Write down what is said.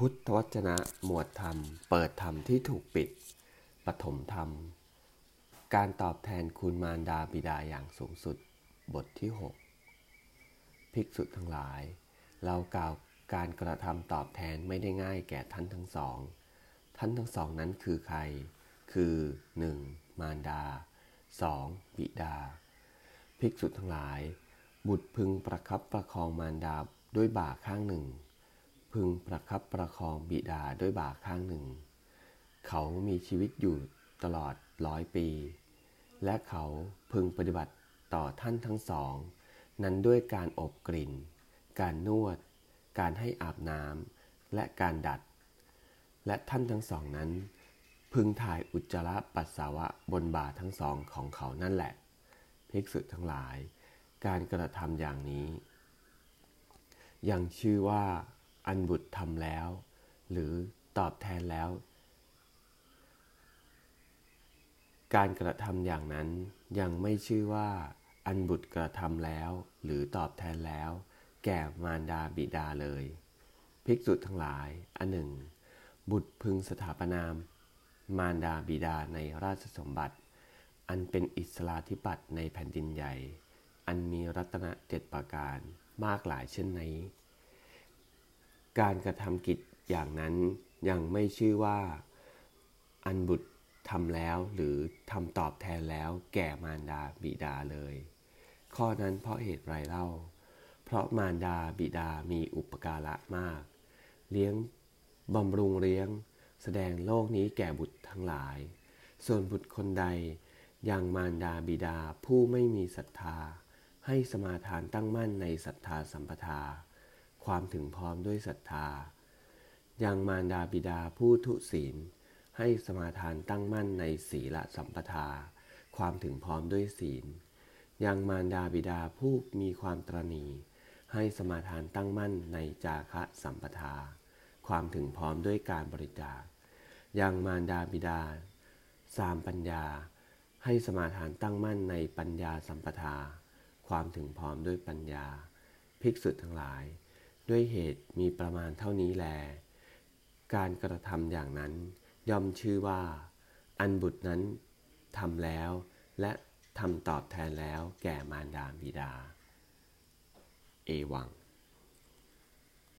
พุทธวจนะหมวดธรรม เปิดธรรมที่ถูกปิด ปฐมธรรม การตอบแทนคุณมารดาบิดาอย่างสูงสุด บทที่ 6 ภิกษุทั้งหลาย เรากล่าวการกระทำตอบแทนไม่ได้ง่ายแก่ท่านทั้งสอง ท่านทั้งสองนั้นคือใคร คือ 1. มารดา 2. บิดา ภิกษุทั้งหลาย บุตรพึงประคับประคองมารดาด้วยบ่าข้างหนึ่ง พึงประคับประคองบิดาด้วยบ่าข้างหนึ่ง เขามีชีวิตอยู่ตลอดร้อยปี และเขาพึงปฏิบัติต่อท่านทั้งสอง นั้นด้วยการอบกลิ่น การนวด การให้อาบน้ำและการดัด และท่านทั้งสองนั้น พึงถ่ายอุจจาระปัสสาวะบนบ่าทั้งสองของเขานั่นแหละภิกษุทั้งหลาย การกระทำอย่างนี้ ยังชื่อว่า อันบุตรทำแล้ว หรือตอบแทนแล้ว การกระทำอย่างนั้นยังไม่ชื่อว่า อันบุตรกระทำแล้ว หรือตอบแทนแล้ว แก่มารดาบิดาเลย ภิกษุทั้งหลาย อันหนึ่ง บุตรพึงสถาปนาม มารดาบิดาในราชสมบัติ อันเป็นอิสลาธิปัตในแผ่นดินใหญ่ อันมีรัตนเจ็ดประการมากหลายเช่นนี้ การกระทำกิจอย่างนั้นยังไม่ชื่อว่าอันบุตรทำแล้วหรือทำตอบแทนแล้วแก่มารดาบิดาเลย ข้อนั้นเพราะเหตุไรเล่า เพราะมารดาบิดามีอุปการะมาก เลี้ยงบำรุงเลี้ยง แสดงโลกนี้แก่บุตรทั้งหลาย ส่วนบุตรคนใดยังมารดาบิดาผู้ไม่มีศรัทธา ให้สมาทานตั้งมั่นในศรัทธาสัมปทา ความถึงพร้อมด้วยศรัทธา ยังมารดาบิดาผู้ทุศีล ให้สมาทานตั้งมั่นในศีลสัมปทา ความถึงพร้อมด้วยศีล ยังมารดาบิดาผู้มีความตรณีให้สมาทานตั้งมั่นในจาคะสัมปทา ความถึงพร้อมด้วยการบริจาค ยังมารดาบิดา สามปัญญา ให้สมาทานตั้งมั่นในปัญญาสัมปทา ความถึงพร้อมด้วยปัญญา ภิกษุทั้งหลาย ด้วยเหตุมีประมาณเท่านี้แล การกระทำอย่างนั้น ย่อมชื่อว่า อันบุตรนั้นทำแล้ว และทำตอบแทนแล้วแก่มารดาบิดา เอวัง